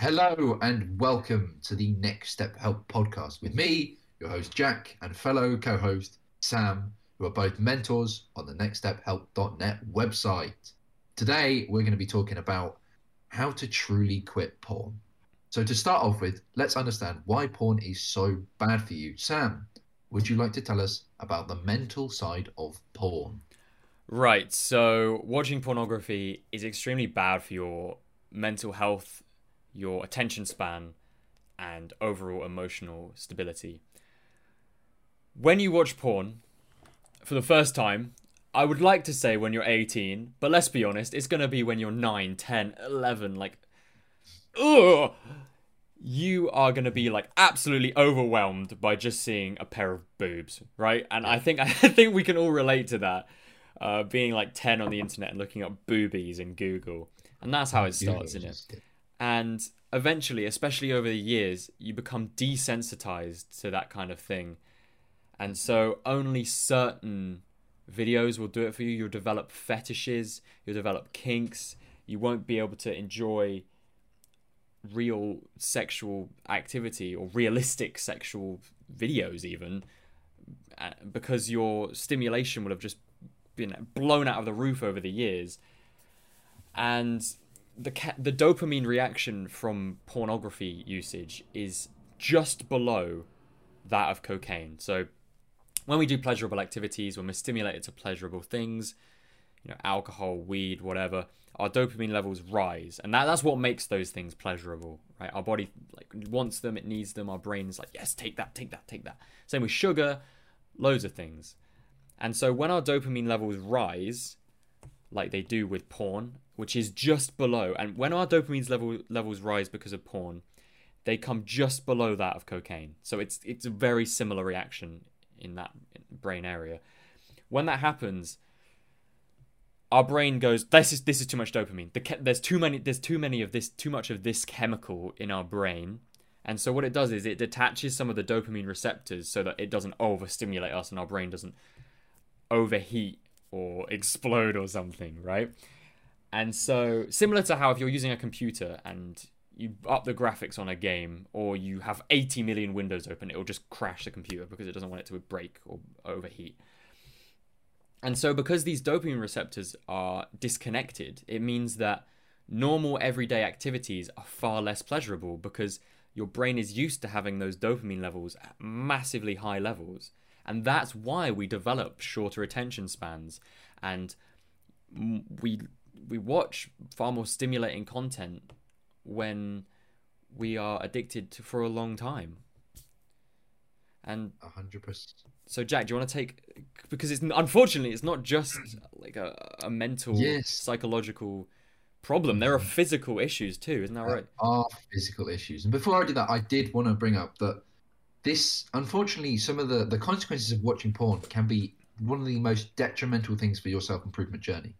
Hello and welcome to the Next Step Help podcast with me, your host Jack, and fellow co host Sam, who are both mentors on the nextstephelp.net website. Today, we're going to be talking about how to truly quit porn. So, to start off with, let's understand why porn is so bad for you. Sam, would you like to tell us about the mental side of porn? Right, so watching pornography is extremely bad for your mental health, your attention span, and overall emotional stability. When you watch porn for the first time, I would like to say when you're 18, but let's be honest, it's going to be when you're 9, 10, 11, like ugh, you are going to be like absolutely overwhelmed by just seeing a pair of boobs, right? And I think I think we can all relate to that uh, being like 10 on the internet and looking up boobies in Google. And that's how it starts, isn't it? And eventually, especially over the years, you become desensitized to that kind of thing. And so only certain videos will do it for you. You'll develop fetishes, you'll develop kinks, you won't be able to enjoy real sexual activity or realistic sexual videos even uh, because your stimulation will have just been blown out of the roof over the years, and the ca- the dopamine reaction from pornography usage is just below that of cocaine. So when we do pleasurable activities, when we're stimulated to pleasurable things, you know, alcohol, weed, whatever, our dopamine levels rise, and that, that's what makes those things pleasurable, right? Our body like wants them, it needs them. Our brain's like, yes, take that, take that, take that. Same with sugar, loads of things. And so when our dopamine levels rise, like they do with porn, which is just below, and when our dopamine level, levels rise because of porn, they come just below that of cocaine. So it's it's a very similar reaction in that brain area. When that happens, our brain goes, "This is this is too much dopamine. The, there's too many. There's too many of this. Too much of this chemical in our brain." And so what it does is it detaches some of the dopamine receptors so that it doesn't overstimulate us and our brain doesn't overheat or explode or something, right? And so, similar to how if you're using a computer and you up the graphics on a game, or you have 80 million windows open, it will just crash the computer because it doesn't want it to break or overheat. And so, because these dopamine receptors are disconnected, it means that normal everyday activities are far less pleasurable because your brain is used to having those dopamine levels at massively high levels. And that's why we develop shorter attention spans and we we watch far more stimulating content when we are addicted to for a long time. And 100%. So Jack, do you want to take because it's unfortunately it's not just like a, a mental yes. psychological problem. There are mm-hmm. physical issues too, isn't that right? There are physical issues. And before I do that, I did want to bring up that this unfortunately some of the the consequences of watching porn can be one of the most detrimental things for your self improvement journey.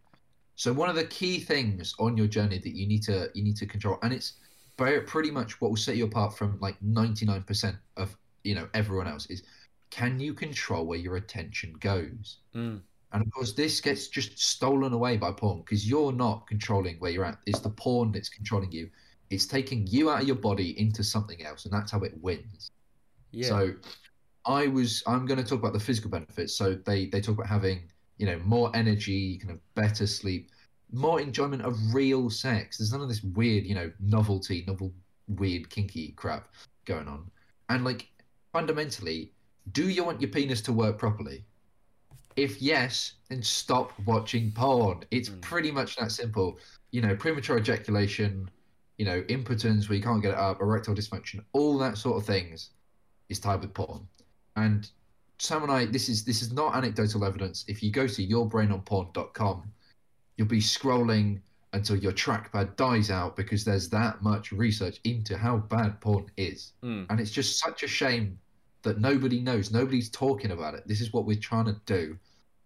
So one of the key things on your journey that you need to you need to control, and it's very, pretty much what will set you apart from like ninety nine percent of you know everyone else is can you control where your attention goes? Mm. And of course, this gets just stolen away by porn because you're not controlling where you're at. It's the porn that's controlling you. It's taking you out of your body into something else, and that's how it wins. Yeah. So I was I'm going to talk about the physical benefits. So they they talk about having you know more energy, you can have better sleep, more enjoyment of real sex. There's none of this weird you know novelty, novel weird kinky crap going on. And like fundamentally, do you want your penis to work properly? If yes, then stop watching porn. It's mm. pretty much that simple. You know, premature ejaculation, you know, impotence where you can't get it up, erectile dysfunction, all that sort of things is tied with porn. And Sam and I, this is this is not anecdotal evidence. If you go to yourbrainonporn.com, you'll be scrolling until your trackpad dies out because there's that much research into how bad porn is. Mm. And it's just such a shame that nobody knows. Nobody's talking about it. This is what we're trying to do.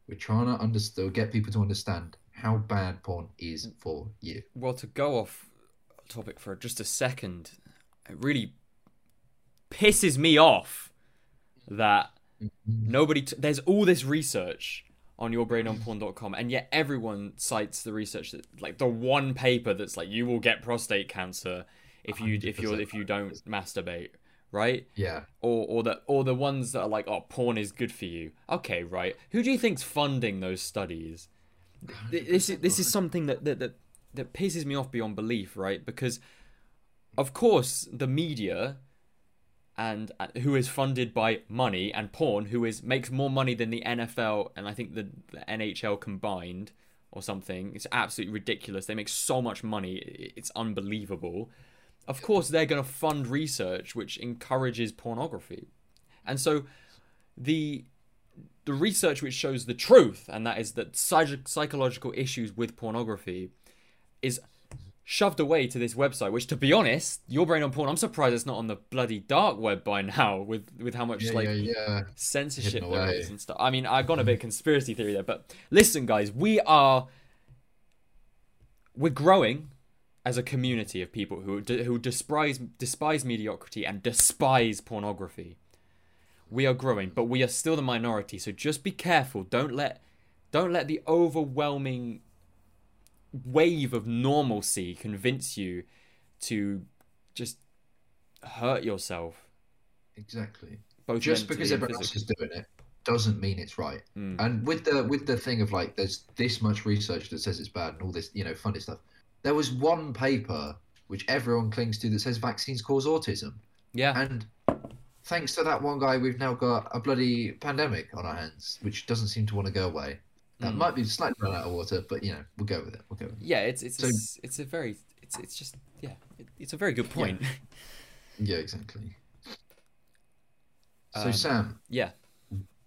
We're trying to understand, get people to understand how bad porn is for you. Well, to go off topic for just a second, it really pisses me off that nobody t- there's all this research on yourbrainonporn.com and yet everyone cites the research that like the one paper that's like you will get prostate cancer if you if you 100% if you don't masturbate, right? Yeah. Or or the or the ones that are like, oh, porn is good for you. Okay, right. Who do you think's funding those studies? This is this is something that that that, that pisses me off beyond belief, right? Because of course the media and uh, who is funded by money and porn who is makes more money than the NFL and I think the, the NHL combined or something. It's absolutely ridiculous. They make so much money. It's unbelievable. Of course they're going to fund research which encourages pornography. And so the the research which shows the truth and that is that psych- psychological issues with pornography is shoved away to this website which to be honest your brain on porn i'm surprised it's not on the bloody dark web by now with with how much Yeah, like yeah, yeah. censorship there is and stuff. I mean i've gone a bit mm. conspiracy theory there but listen guys we are we're growing as a community of people who who despise despise mediocrity and despise pornography. We are growing but we are still the minority so just be careful. Don't let don't let the overwhelming wave of normalcy convince you to just hurt yourself Exactly. both Just because everyone else is doing it doesn't mean it's right. Mm. And with the with the thing of like, there's this much research that says it's bad and all this, you know, funny stuff. There was one paper which everyone clings to that says vaccines cause autism, yeah and thanks to that one guy, we've now got a bloody pandemic on our hands, which doesn't seem to want to go away. That Mm. might be slightly run out of water, but you know, we'll go with it. We'll go with it. yeah it's it's So- it's, it's a very it's it's just yeah it, it's a very good point Yeah, exactly. So Um, Sam, yeah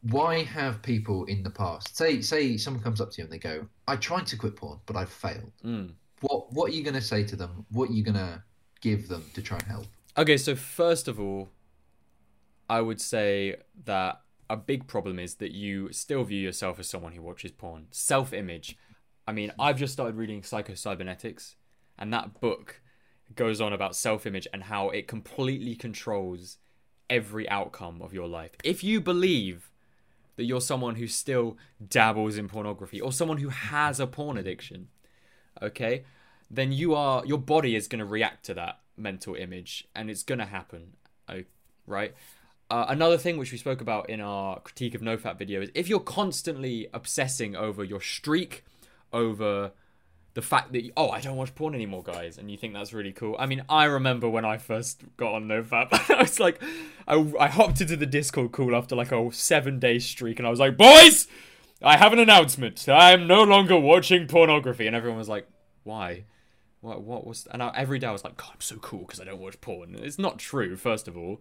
why have people in the past say say someone comes up to you and they go, "I tried to quit porn, but I failed." Mm. What what are you going to say to them? What are you going to give them to try and help? Okay, so first of all, I would say that a big problem is that you still view yourself as someone who watches porn. Self image. I mean, I've just started reading Psycho-Cybernetics, and that book goes on about self image and how it completely controls every outcome of your life. If you believe that you're someone who still dabbles in pornography or someone who has a porn addiction, okay, then you are your body is going to react to that mental image and it's going to happen, right? Uh, another thing which we spoke about in our critique of nofap video is if you're constantly obsessing over your streak, over the fact that oh I don't watch porn anymore, guys, and you think that's really cool. I mean, I remember when I first got on nofap, I was like, I, I hopped into the Discord call after like a seven day streak, and I was like, boys, I have an announcement. I am no longer watching pornography, and everyone was like, why? What what was? And I, every day I was like, God, I'm so cool because I don't watch porn. It's not true, first of all.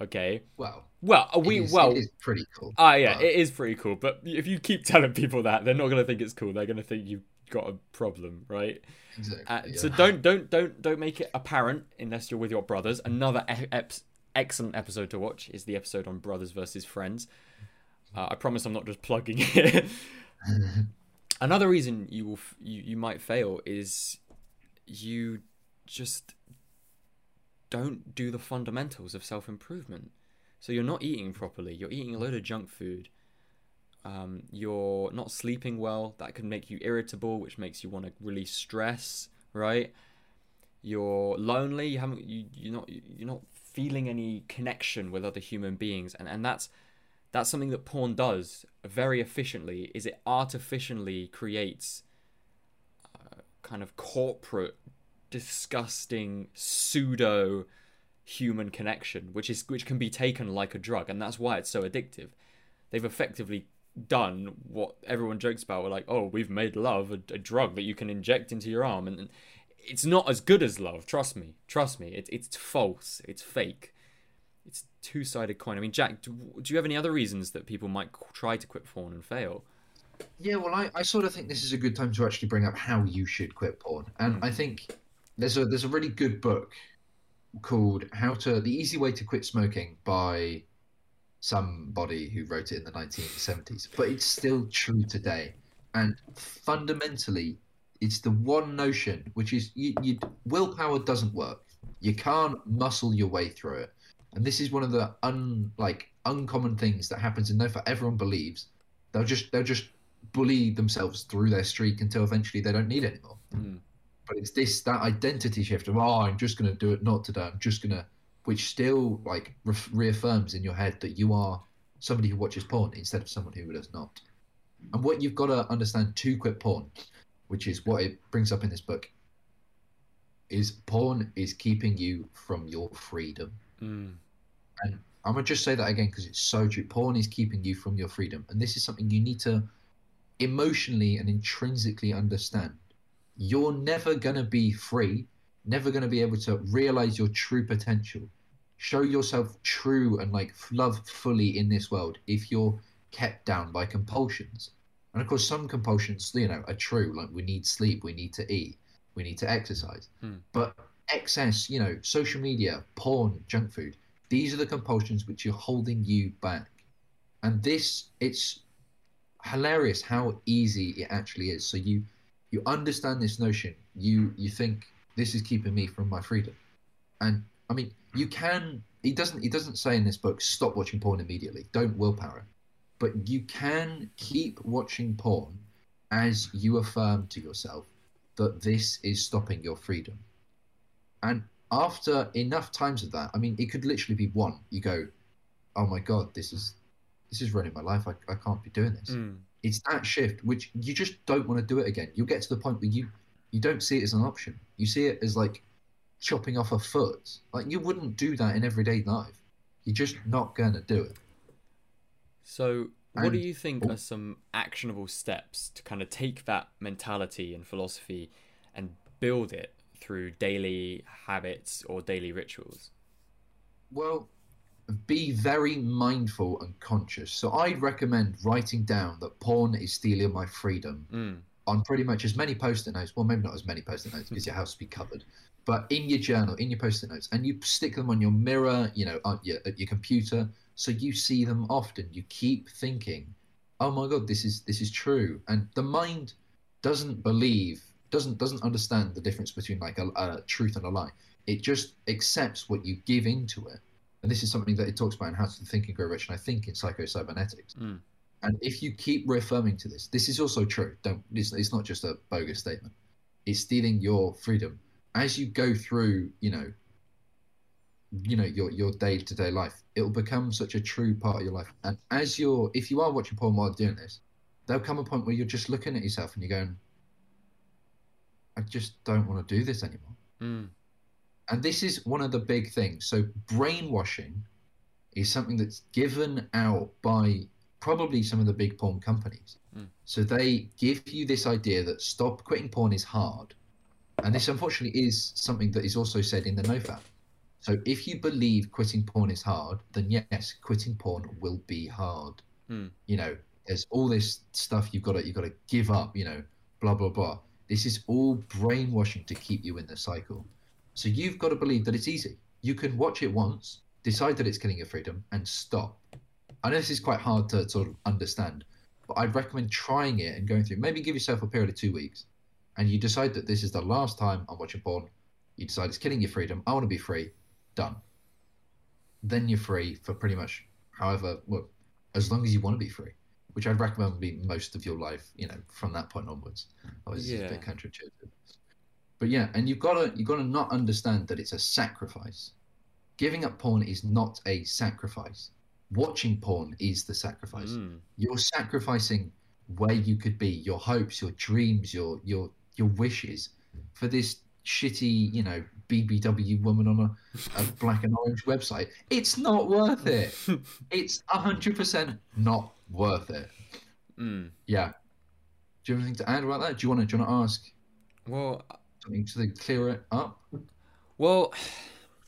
Okay. Well, Well, uh, we is- well. it is pretty cool. Ah, yeah, but- it is pretty cool. But if you keep telling people that, they're not gonna think it's cool. They're gonna think you've got a problem, right? exactly. Uh, yeah. So don't don't don't don't make it apparent unless you're with your brothers. Another ep- excellent episode to watch is the episode on brothers versus friends. Uh, I promise I'm not just plugging it. Another reason you will f- you you might fail is you just don't do the fundamentals of self improvement. So you're not eating properly. You're eating a load of junk food. Um, you're not sleeping well. That can make you irritable, which makes you want to release stress. Right? You're lonely. You haven't. You, you're not. You're not feeling any connection with other human beings, and and that's that's something that porn does very efficiently. Is it artificially creates uh, kind of corporate, disgusting pseudo human connection, which is which can be taken like a drug, and that's why it's so addictive. They've effectively done what everyone jokes about. We're like, oh, we've made love a, a drug that you can inject into your arm, and, and it's not as good as love. Trust me, trust me. It's it's false. It's fake. It's two sided coin. I mean, Jack, do, do you have any other reasons that people might try to quit porn and fail? Yeah, well, I, I sort of think this is a good time to actually bring up how you should quit porn, and Hmm. I think there's a there's a really good book called "How to the Easy Way to Quit Smoking" by somebody who wrote it in the 1970s, but it's still true today. And fundamentally, it's the one notion which is you, you willpower doesn't work. You can't muscle your way through it, and this is one of the un like uncommon things that happens in NoFap. Everyone believes they'll just they'll just bully themselves through their streak until eventually they don't need it anymore. Mm. But it's this that identity shift of oh, I'm just going to do it not today. I'm just going to, which still like re- reaffirms in your head that you are somebody who watches porn instead of someone who does not. And what you've got to understand to quit porn, which is what it brings up in this book, is porn is keeping you from your freedom. Mm. And I'm gonna just say that again because it's so true. Porn is keeping you from your freedom, and this is something you need to emotionally and intrinsically understand. You're never gonna be free, never gonna be able to realize your true potential, show yourself true and like love fully in this world if you're kept down by compulsions. And of course, some compulsions, you know, are true. Like we need sleep, we need to eat, we need to exercise. Hmm. But excess, you know, social media, porn, junk food, these are the compulsions which are holding you back. And this, it's hilarious how easy it actually is. So you, you understand this notion. You you think this is keeping me from my freedom, and I mean you can. He doesn't. He doesn't say in this book stop watching porn immediately. Don't willpower it, but you can keep watching porn as you affirm to yourself that this is stopping your freedom. And after enough times of that, I mean, it could literally be one. You go, "Oh my god, this is this is running my life. I, I can't be doing this." Mm. It's that shift which you just don't want to do it again. You'll get to the point where you you don't see it as an option. You see it as like chopping off a foot. Like you wouldn't do that in everyday life. You're just not gonna do it. So, what do you think oh. are some actionable steps to kind of take that mentality and philosophy and build it through daily habits or daily rituals? Well, be very mindful and conscious. So I'd recommend writing down that porn is stealing my freedom Mm. on pretty much as many post-it notes. Well, maybe not as many post-it notes because your house will be covered, but in your journal, in your post-it notes, and you stick them on your mirror, you know, on your, at your computer, so you see them often. You keep thinking, "Oh my God, this is this is true," and the mind doesn't believe, doesn't doesn't understand the difference between like a, a truth and a lie. It just accepts what you give into it, and this is something that it talks about in How to Think and Grow Rich, and I think in Psycho-Cybernetics. Mm. And if you keep reaffirming to this, this is also true. Don't. It's, it's not just a bogus statement. It's stealing your freedom as you go through. You know. You know your your day to day life. It'll become such a true part of your life. And as you're, if you are watching porn while doing this, there'll come a point where you're just looking at yourself and you're going, "I just don't want to do this anymore." Mm. And this is one of the big things. So brainwashing is something that's given out by probably some of the big porn companies. Mm. So they give you this idea that stop quitting porn is hard. And this unfortunately is something that is also said in the NoFap. So if you believe quitting porn is hard, then yes, quitting porn will be hard. Mm. You know, there's all this stuff you've got to you've got to give up, you know, blah blah blah. This is all brainwashing to keep you in the cycle. So you've got to believe that it's easy. You can watch it once, decide that it's killing your freedom, and stop. I know this is quite hard to sort of understand, but I'd recommend trying it and going through. Maybe give yourself a period of two weeks, and you decide that this is the last time I'm watching porn. You decide it's killing your freedom. I want to be free. Done. Then you're free for pretty much however, well, as long as you want to be free, which I'd recommend would be most of your life. You know, from that point onwards. Obviously, it's a bit Yeah. counterintuitive. But yeah, and you've got to you've got to not understand that it's a sacrifice. Giving up porn is not a sacrifice. Watching porn is the sacrifice. Mm. You're sacrificing where you could be, your hopes, your dreams, your your your wishes for this shitty, you know, BBW woman on a, a black and orange website. It's not worth it. It's hundred percent not worth it. mm. Yeah. Do you have anything to add about that? Do you want to do you want to ask Well, to clear it up? Well,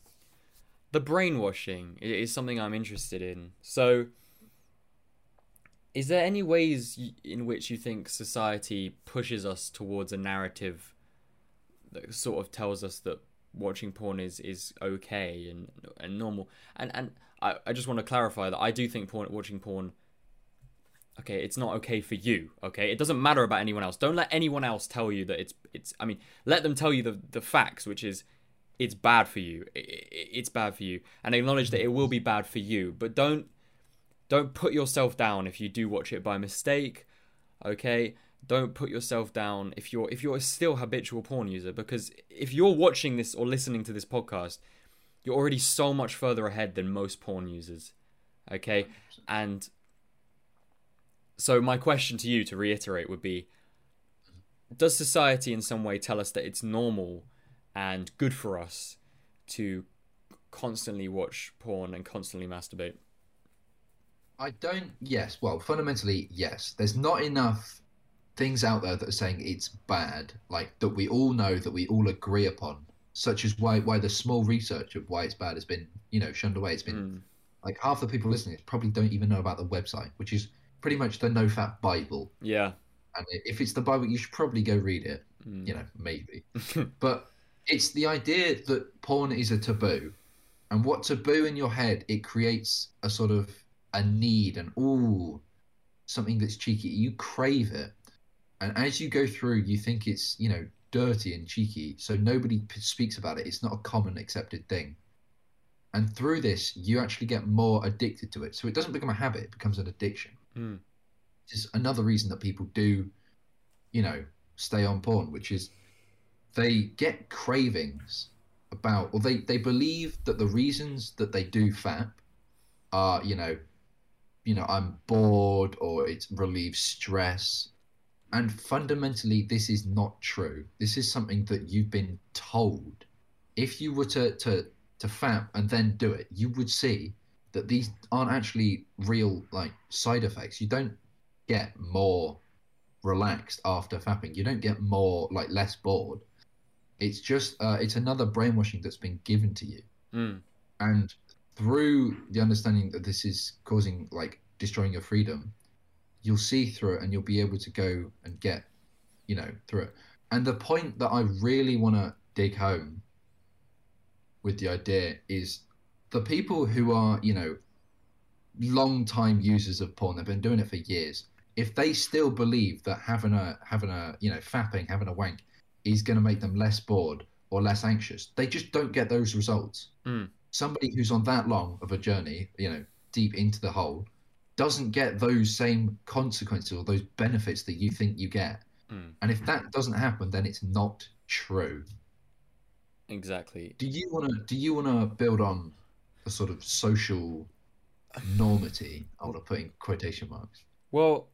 the brainwashing is something I'm interested in. So, is there any ways in which you think society pushes us towards a narrative that sort of tells us that watching porn is, is okay and and normal? And and I, I just want to clarify that I do think porn watching porn okay it's not okay for you okay? It doesn't matter about anyone else. Don't let anyone else tell you that it's it's i mean let them tell you the the facts which is it's bad for you. I- I- it's bad for you. And acknowledge that it will be bad for you. But don't don't put yourself down if you do watch it by mistake okay? Don't put yourself down if you're if you're still habitual porn user. Because if you're watching this or listening to this podcast you're already so much further ahead than most porn users okay? And so my question to you to reiterate would be does society in some way tell us that it's normal and good for us to constantly watch porn and constantly masturbate I don't. Yes, well, fundamentally, yes. There's not enough things out there that are saying it's bad, like that we all know that we all agree upon, such as why why the small research of why it's bad has been you know shunned away. It's been Mm. like half the people listening probably don't even know about the website, which is pretty much the NoFap Bible. yeah And if it's the Bible, you should probably go read it. Mm. You know, maybe. but it's the idea that porn is a taboo, and what taboo in your head it creates a sort of a need and ooh, something that's cheeky. You crave it, and as you go through, you think it's you know dirty and cheeky, so nobody p- speaks about it. It's not a common accepted thing. And through this, you actually get more addicted to it. So it doesn't become a habit; it becomes an addiction. Mm. Is another reason that people do, you know, stay on porn, which is they get cravings about, or they they believe that the reasons that they do fap are, you know, you know, I'm bored or it relieves stress. And fundamentally, this is not true. This is something that you've been told. If you were to to to fap and then do it, you would see that these aren't actually real like side effects. You don't get more relaxed after fapping. You don't get more like less bored. It's just uh, it's another brainwashing that's been given to you Mm. and through the understanding that this is causing like destroying your freedom you'll see through it and you'll be able to go and get you know through it and the point that i really want to dig home with the idea is the people who are you know long time users of porn they've been doing it for years if they still believe that having a having a you know fapping having a wank is going to make them less bored or less anxious they just don't get those results Mm. somebody who's on that long of a journey you know deep into the hole doesn't get those same consequences or those benefits that you think you get Mm. and if that doesn't happen then it's not true exactly do you want to do you want to build on a sort of social normity i want to put in quotation marks Well,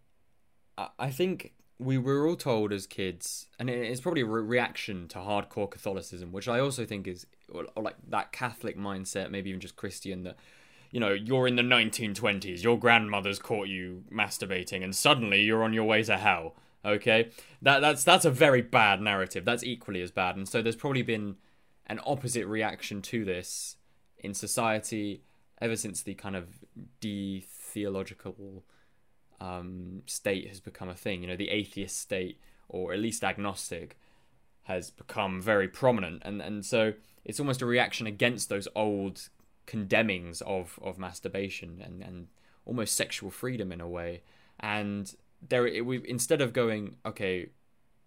I- think we were all told as kids, and it's probably a re- reaction to hardcore Catholicism, which I also think is like that Catholic mindset, maybe even just Christian, that you know you're in the 1920s, your grandmother's caught you masturbating, and suddenly you're on your way to hell. Okay, that that's that's a very bad narrative. That's equally as bad, and so there's probably been an opposite reaction to this in society ever since the kind of de-theological um, state has become a thing. You know, the atheist state, or at least agnostic, has become very prominent, and and so it's almost a reaction against those old condemnings of of masturbation and and almost sexual freedom in a way. And there, it, we instead of going, okay,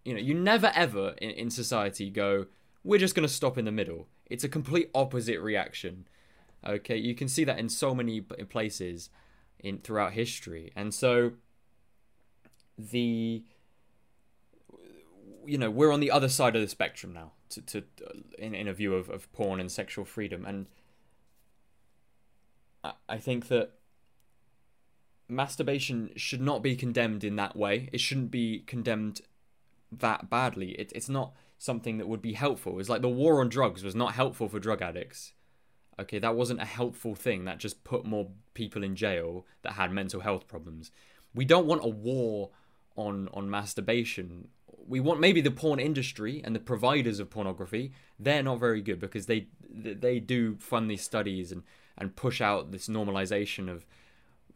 you know, you never ever in, in society go, we're just going to stop in the middle. It's a complete opposite reaction. Okay, you can see that in so many places in throughout history, and so the you know we're on the other side of the spectrum now to, to in, in a view of, of porn and sexual freedom. And I, I think that masturbation should not be condemned in that way. It shouldn't be condemned that badly. It, it's not something that would be helpful. It's like the war on drugs was not helpful for drug addicts. Okay that wasn't a helpful thing. That just put more people in jail that had mental health problems. We don't want a war on on masturbation. We want maybe the porn industry and the providers of pornography. They're not very good because they they do fund these studies and and push out this normalization of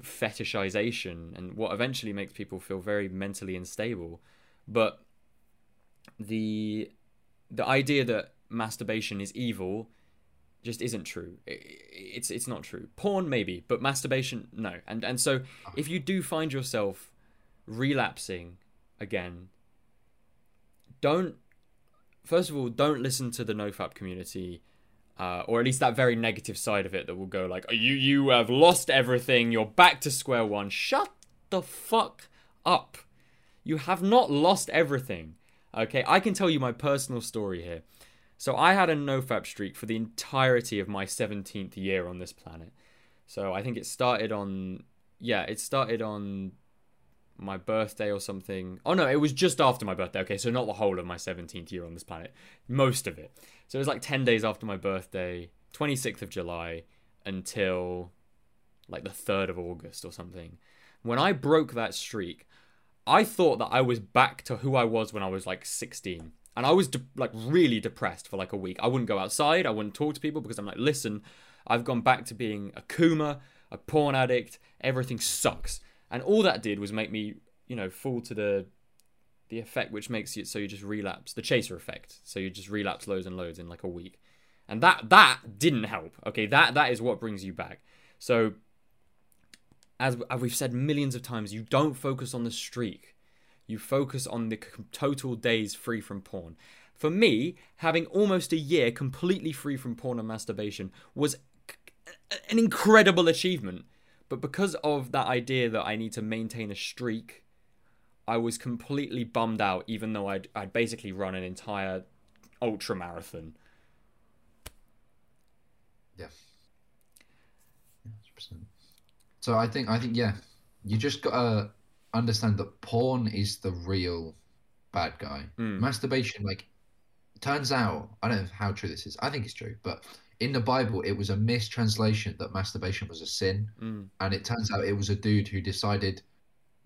fetishization and what eventually makes people feel very mentally unstable. But the the idea that masturbation is evil just isn't true. It's it's not true. Porn maybe, but masturbation no. And and so if you do find yourself relapsing again, don't first of all don't listen to the nofap community. Uh, or at least that very negative side of it that will go like you you have lost everything you're back to square one shut the fuck up You have not lost everything. Okay, I can tell you my personal story here. So I had a nofap streak for the entirety of my 17th year on this planet. So I think it started on yeah, it started on my birthday or something. Oh no, it was just after my birthday. Okay, so not the whole of my 17th year on this planet. Most of it. So it was like 10 days after my birthday, 26th of July until like the 3rd of August or something. When I broke that streak, I thought that I was back to who I was when I was like 16. And I was de- like really depressed for like a week. I wouldn't go outside. I wouldn't talk to people because I'm like, listen, I've gone back to being a coomer, a porn addict. Everything sucks. And all that did was make me, you know, fall to the the effect which makes you so you just relapse, the chaser effect. So you just relapse loads and loads in like a week. And that that didn't help. Okay, that that is what brings you back. So as, we've said millions of times, you don't focus on the streak. You focus on the total days free from porn. For me, having almost a year completely free from porn and masturbation was an incredible achievement. But because of that idea that I need to maintain a streak, I was completely bummed out, even though I'd, I'd basically run an entire ultra marathon. Yeah. 100%. So I think I think yeah, you just gotta understand that porn is the real bad guy. Mm. Masturbation, like, turns out I don't know how true this is. I think it's true, but in the Bible, it was a mistranslation that masturbation was a sin, Mm. and it turns out it was a dude who decided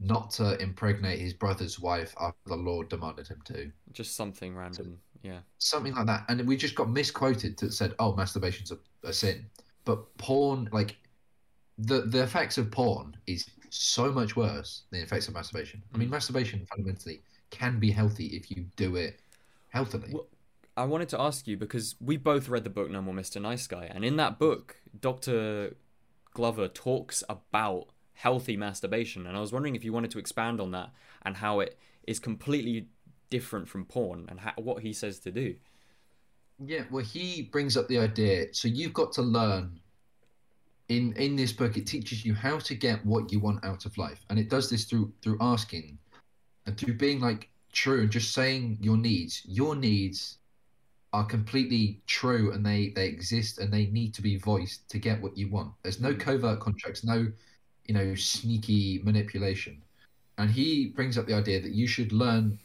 not to impregnate his brother's wife after the Lord demanded him to. Just something random. Yeah. Something like that, and we just got misquoted that said, "Oh, masturbation's a, a sin," but porn, like the the effects of porn is so much worse than the effects of masturbation. I mean, mm. masturbation fundamentally can be healthy if you do it healthily. Well, I wanted to ask you because we both read the book No More Mr. Nice Guy, and in that book, Dr. Glover talks about healthy masturbation, and I was wondering if you wanted to expand on that and how it is completely different from porn and how, what he says to do. Yeah, well, he brings up the idea. So you've got to learn. In in this book, it teaches you how to get what you want out of life, and it does this through through asking, and through being like true and just saying your needs. Your needs are completely true, and they they exist, and they need to be voiced to get what you want. There's no covert contracts, no, you know, sneaky manipulation, and he brings up the idea that you should learn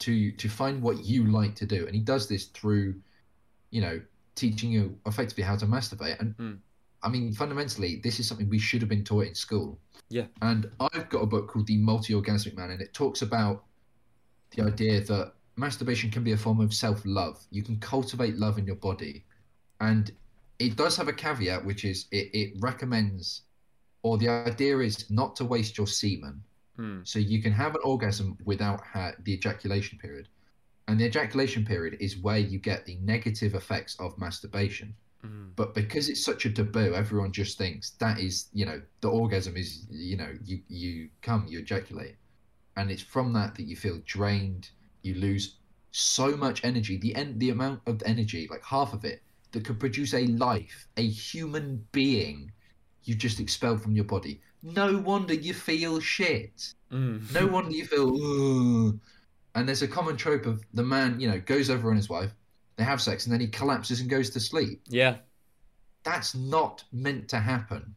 to to find what you like to do, and he does this through you know, teaching you effectively how to masturbate. And Mm. I mean, fundamentally, this is something we should have been taught in school. Yeah. And I've got a book called The Multi Orgasmic Man, and it talks about the idea that masturbation can be a form of self love. You can cultivate love in your body. And it does have a caveat, which is it, it recommends, or the idea is not to waste your semen. Hmm. So you can have an orgasm without ha- the ejaculation period. And the ejaculation period is where you get the negative effects of masturbation. Mm. But because it's such a taboo, everyone just thinks that is, you know, the orgasm is, you know, you you come, you ejaculate, and it's from that that you feel drained. You lose so much energy. The end, the amount of energy, like half of it, that could produce a life, a human being, you just expelled from your body. No wonder you feel shit. Mm. No wonder you feel. "Ugh." And there's a common trope of the man, you know, goes over on his wife, they have sex, and then he collapses and goes to sleep. Yeah. That's not meant to happen.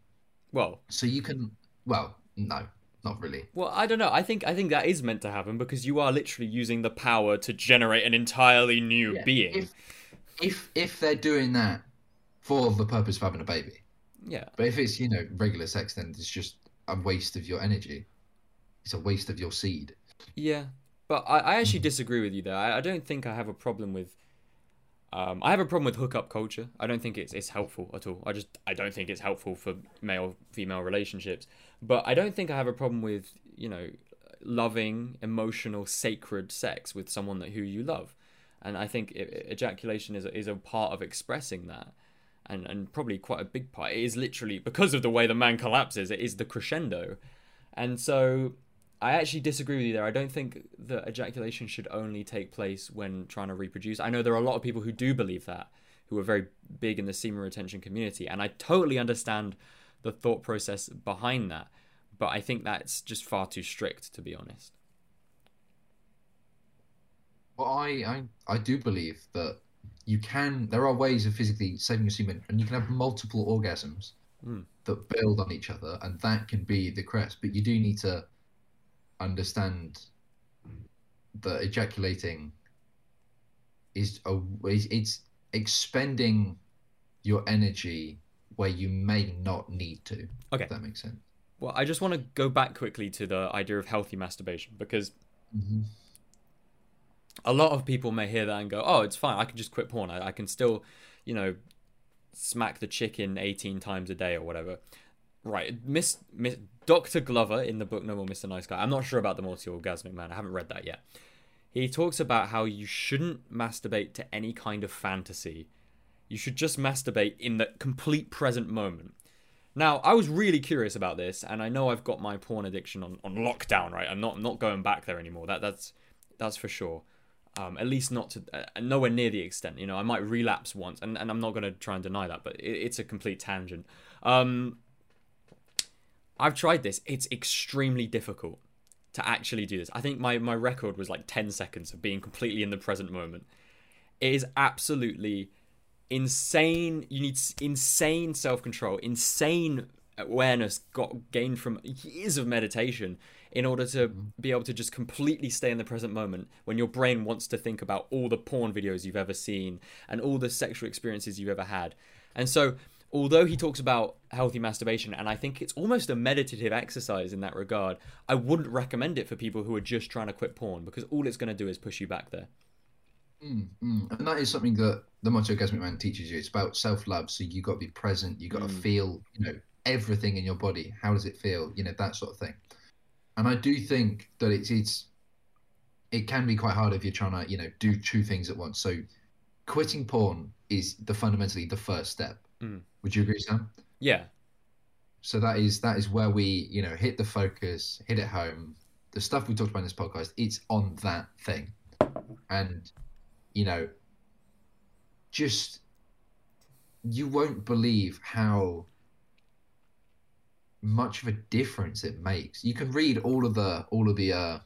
Well, So you can, well, no, not really. well, I don't know. I think I think that is meant to happen because you are literally using the power to generate an entirely new Yeah, being. If if if they're doing that for the purpose of having a baby, Yeah. but if it's you know regular sex, then it's just a waste of your energy. It's a waste of your seed. Yeah, but I, I actually disagree with you there. I, I don't think I have a problem with. Um, I have a problem with hookup culture. I don't think it's it's helpful at all. I just I don't think it's helpful for male female relationships. But I don't think I have a problem with you know loving, emotional, sacred sex with someone that who you love, and I think e- ejaculation is a, is a part of expressing that. And, and probably quite a big part. It is literally because of the way the man collapses. It is the crescendo, and so I actually disagree with you there. I don't think that ejaculation should only take place when trying to reproduce. I know there are a lot of people who do believe that, who are very big in the semen retention community, and I totally understand the thought process behind that. But I think that's just far too strict, to be honest. Well, I, I I do believe that you can. There are ways of physically saving your semen, and you can have multiple orgasms Mm. that build on each other, and that can be the crest. But you do need to understand that ejaculating is a it's expending your energy where you may not need to. Okay. that makes sense. Well, I just want to go back quickly to the idea of healthy masturbation because Mm-hmm. a lot of people may hear that and go, "Oh, it's fine. I can just quit porn. I, I can still, you know, smack the chicken 18 times a day or whatever." Right, Miss, Miss Dr. Glover in the book No More Mr. Nice Guy. I'm not sure about the multi-orgasmic man. I haven't read that yet. He talks about how you shouldn't masturbate to any kind of fantasy. You should just masturbate in the complete present moment. Now, I was really curious about this, and I know I've got my porn addiction on, on lockdown. Right, I'm not I'm not going back there anymore. That that's that's for sure. Um, at least not to uh, nowhere near the extent. You know, I might relapse once, and, and I'm not going to try and deny that, but it, it's a complete tangent. Um, I've tried this. It's extremely difficult to actually do this. I think my, my record was like 10 seconds of being completely in the present moment. It is absolutely insane. You need insane self control, insane awareness got gained from years of meditation in order to mm-hmm. be able to just completely stay in the present moment when your brain wants to think about all the porn videos you've ever seen and all the sexual experiences you've ever had. And so, although he talks about healthy masturbation, and I think it's almost a meditative exercise in that regard, I wouldn't recommend it for people who are just trying to quit porn because all it's going to do is push you back there. Mm, mm. And that is something that the Multi-Orgasmic Man teaches you. It's about self-love. So you got to be present. You got to Mm. feel, you know, everything in your body. How does it feel? You know, that sort of thing. And I do think that it's it's it can be quite hard if you're trying to, you know, do two things at once. So quitting porn is the fundamentally the first step. Mm. Would you agree, Sam? Yeah. So that is that is where we, you know, hit the focus, hit it home. The stuff we talked about in this podcast, it's on that thing. And, you know, just you won't believe how much of a difference it makes. You can read all of the all of the uh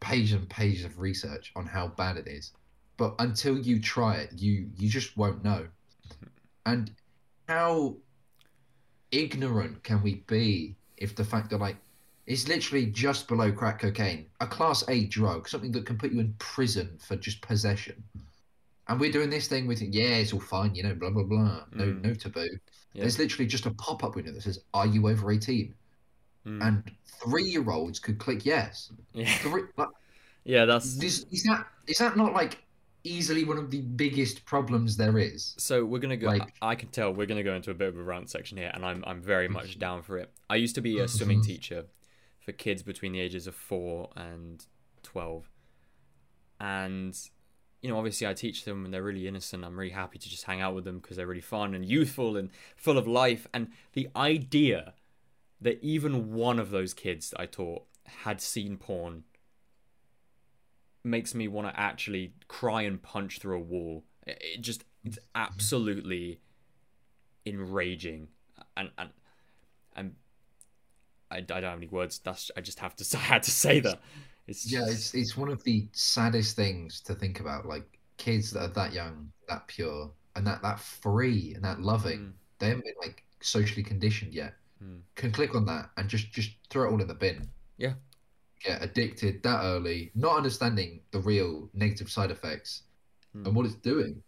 pages and pages of research on how bad it is. But until you try it, you you just won't know. And how ignorant can we be if the fact that like it's literally just below crack cocaine, a class A drug, something that can put you in prison for just possession. And we're doing this thing, with yeah, it's all fine, you know, blah blah blah. No Mm. no taboo. Yeah. There's literally just a pop-up window that says, Are you over 18? Mm. And three year olds could click yes. yeah. Three, like, Yeah, that's is, is that is that not like easily one of the biggest problems there is? So we're gonna go. Like- I can tell we're gonna go into a bit of a rant section here, and I'm I'm very much mm-hmm. down for it. I used to be a mm-hmm. swimming teacher for kids between the ages of four and twelve, and you know obviously I teach them and they're really innocent. I'm really happy to just hang out with them because they're really fun and youthful and full of life. And the idea that even one of those kids that I taught had seen porn makes me want to actually cry and punch through a wall. It, just it's absolutely enraging, and and and I, I don't have any words. That's I just have to I had to say that. It's Yeah, it's it's one of the saddest things to think about. Like kids that are that young, that pure, and that that free and that loving. Mm. They haven't been like socially conditioned yet. Mm. Can click on that and just just throw it all in the bin. Yeah. Get addicted that early, not understanding the real negative side effects Mm. and what it's doing.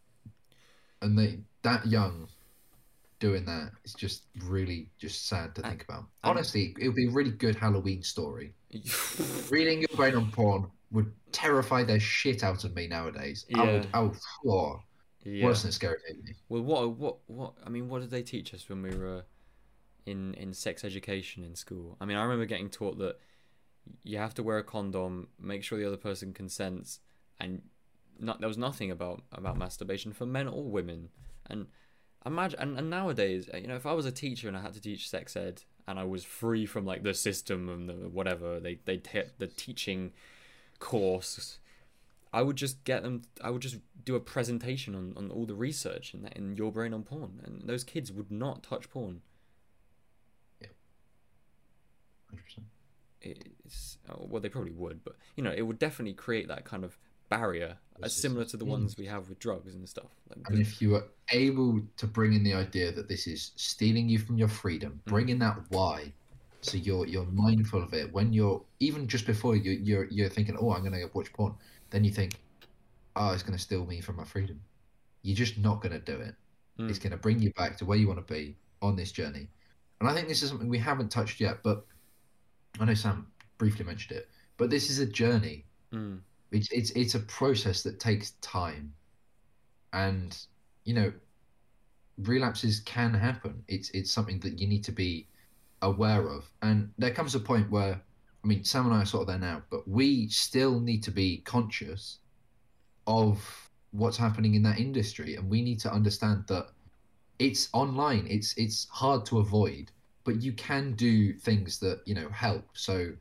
And they that young doing that is just really just sad to think about. and- Honestly, it would be a really good Halloween story. Reading your brain on porn would terrify the shit out of me nowadays. I would, Yeah. I would, oh, yeah. worse than scary movie. Well, what what what? I mean, what did they teach us when we were in in sex education in school? I mean, I remember getting taught that you have to wear a condom, make sure the other person consents, and not there was nothing about about masturbation for men or women. And imagine, and, and nowadays, uh, you know, if I was a teacher and I had to teach sex ed, and I was free from like the system and the whatever they they hit the teaching course. I would just get them. I would just do a presentation on, on all the research in in your brain on porn, and those kids would not touch porn. Yeah, 100%. It's oh, well, they probably would, but you know, it would definitely create that kind of barrier, as This similar to the ones we have with drugs and stuff. Like, And if you are able to bring in the idea that this is stealing you from your freedom, Mm. bring in that why, so you're you're mindful of it when you're even just before you you're you're thinking, oh, I'm gonna watch porn. Then you think, oh, it's gonna steal me from my freedom. You're just not gonna do it. Mm. It's gonna bring you back to where you want to be on this journey. And I think this is something we haven't touched yet, but I know Sam briefly mentioned it. But this is a journey. Mm. it's it's it's a process that takes time. And you know relapses can happen. It's it's something that you need to be aware of. And there comes a point where i mean sam and i are sort of there now but we still need to be conscious of what's happening in that industry. And we need to understand that it's online. It's it's hard to avoid but you can do things that you know help so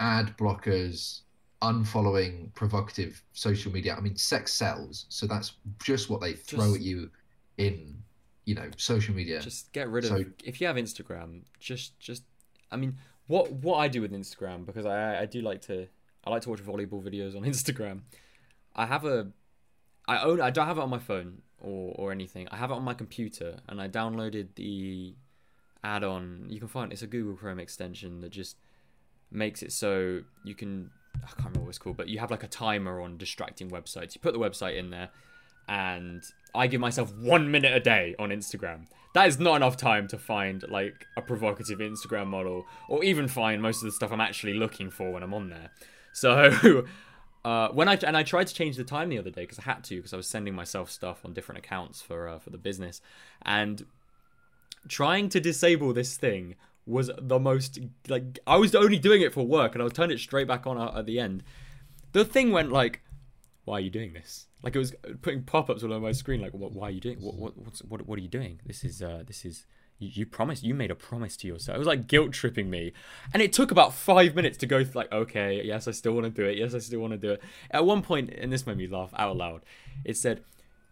ad blockers unfollowing provocative social media. I mean, sex sells, so that's just what they throw Just- at you in, you know, social media. Just get rid of. So- if you have Instagram, just just. I mean, what what I do with Instagram because I I do like to I like to watch volleyball videos on Instagram. I have a, I own I don't have it on my phone or or anything. I have it on my computer and I downloaded the add-on. You can find it's a Google Chrome extension that just makes it so you can I can't remember what it's called, but you have like a timer on distracting websites. You put the website in there, and I give myself one minute a day on Instagram. That is not enough time to find like a provocative Instagram model, or even find most of the stuff I'm actually looking for when I'm on there. So. Uh, when I and I tried to change the time the other day because I had to because I was sending myself stuff on different accounts for uh, for the business, and trying to disable this thing was the most like I was only doing it for work and I was turning it straight back on at the end. The thing went like, "Why are you doing this?" Like it was putting pop-ups all over my screen. Like, "What? Why are you doing? What? What? What? What are you doing? This is uh, this is." You, you promised. You made a promise to yourself. It was like guilt tripping me, and it took about five minutes to go. Th- like, okay, yes, I still want to do it. Yes, I still want to do it. At one point, and this made me laugh out loud. It said,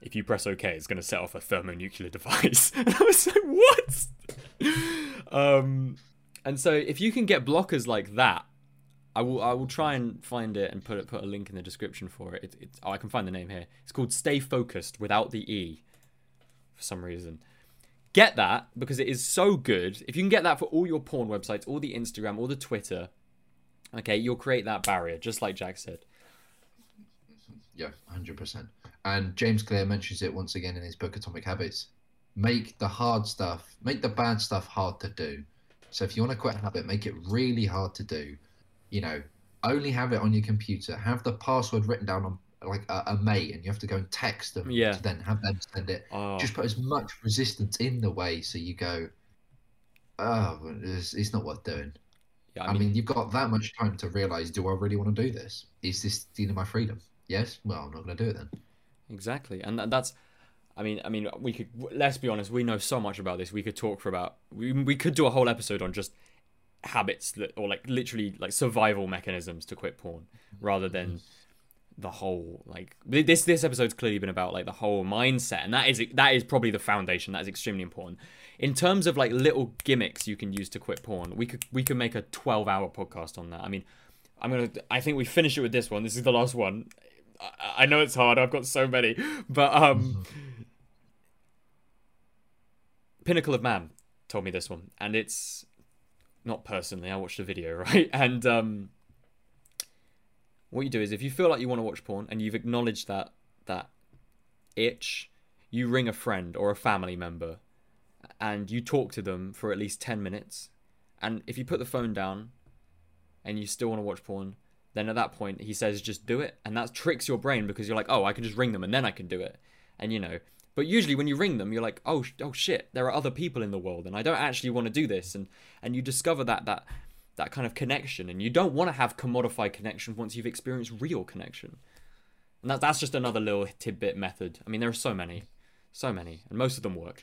"If you press OK, it's going to set off a thermonuclear device." And I was like, "What?" um, and so if you can get blockers like that, I will I will try and find it and put it put a link in the description for it. it, oh, I can find the name here. It's called StayFocusd without the E, for some reason. Get that because it is so good. If you can get that for all your porn websites, all the Instagram, all the Twitter, okay, you'll create that barrier, just like Jack said. Yeah, hundred percent. And James Clear mentions it once again in his book Atomic Habits. Make the hard stuff, make the bad stuff hard to do. So if you want to quit a habit, make it really hard to do. You know, only have it on your computer. Have the password written down on like a, a mate, and you have to go and text them. Yeah. To then have them send it. Oh, Just put as much resistance in the way, so you go. Oh, it's, it's not worth doing. yeah, I mean, you've got that much time to realize: Do I really want to do this? Is this stealing my freedom? Yes. Well, I'm not going to do it then. Exactly, and that, that's. I mean, I mean, we could. Let's be honest. We know so much about this. We could talk for about. We we could do a whole episode on just habits that, or like literally like survival mechanisms to quit porn, rather than mm-hmm. the whole like this. This episode's clearly been about like the whole mindset, and that is that is probably the foundation. That is extremely important. In terms of like little gimmicks you can use to quit porn, we could we could make a twelve hour podcast on that. I mean, I'm gonna. I think we finish it with this one. This is the last one. I, know it's hard. I've got so many, but um, Pinnacle of Man told me this one, and it's not personally. I watched a video, right? And um, what you do is, if you feel like you want to watch porn and you've acknowledged that that itch, you ring a friend or a family member, and you talk to them for at least ten minutes. And if you put the phone down, and you still want to watch porn, then at that point he says just do it, and that tricks your brain because you're like, oh, I can just ring them and then I can do it, and you know. But usually when you ring them, you're like, oh, sh- oh shit, there are other people in the world, and I don't actually want to do this, and and you discover that that that kind of connection, and you don't want to have commodified connection once you've experienced real connection, and that that's just another little tidbit method. I mean, there are so many, so many, and most of them work.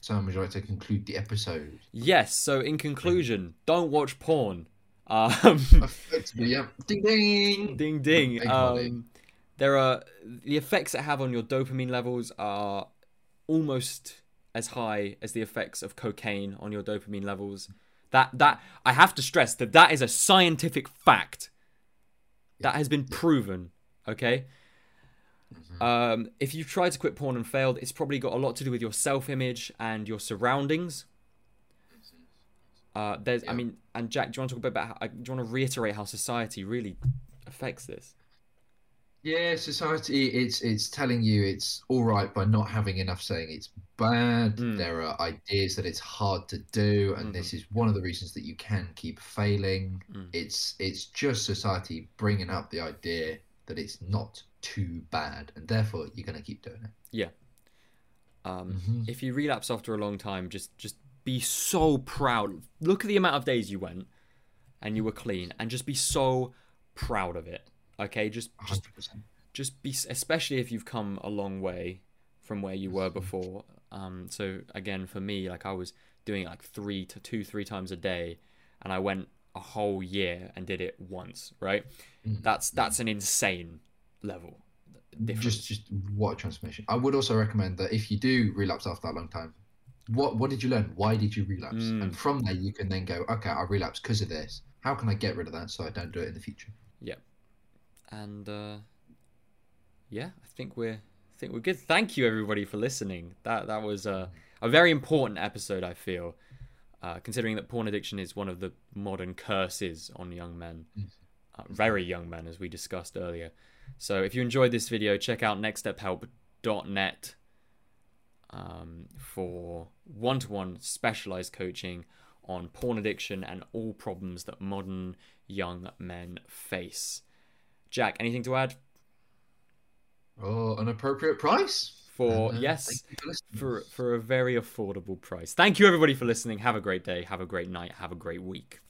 Sam, would you like to conclude the episode? Yes. So in conclusion, don't watch porn. Um, yeah. Ding ding. ding ding. Um, there are the effects it have on your dopamine levels are almost as high as the effects of cocaine on your dopamine levels. That that I have to stress that that is a scientific fact that has been proven Okay. Mhm. Um, if you've tried to quit porn and failed, it's probably got a lot to do with your self-image and your surroundings. Uh, there's, I mean, and Jack, do you want to talk a bit about? How, do you want to reiterate how society really affects this? Yeah, society it's it's telling you it's all right by not having enough saying it's bad. Mm. There are ideas that it's hard to do, and Mhm. this is one of the reasons that you can keep failing. Mm. It's it's just society bringing up the idea that it's not too bad, and therefore you're going to keep doing it. Yeah. Um, Mhm. If you relapse after a long time, just just be so proud. Look at the amount of days you went, and you were clean, and just be so proud of it. Okay, just just 100%. just be especially if you've come a long way from where you were before um so again for me like i was doing it like three to two three times a day and i went a whole year and did it once right Mm. that's that's an insane level difference. Just just what a transformation. I would also recommend that if you do relapse after that long time, what what did you learn? Why did you relapse? Mm. And from there you can then go, okay, I relapsed because of this. How can I get rid of that so I don't do it in the future? Yeah, and uh yeah i think we're I think we're good thank you everybody for listening that that was uh, a very important episode i feel uh, considering that porn addiction is one of the modern curses on young men Mm. uh, very young men as we discussed earlier so if you enjoyed this video check out nextstephelp.net um, for one-to-one specialized coaching on porn addiction and all problems that modern young men face Jack, anything to add? Oh, an appropriate price. For uh, yes, for for for a very affordable price. Thank you everybody for listening. Have a great day. Have a great night. Have a great week.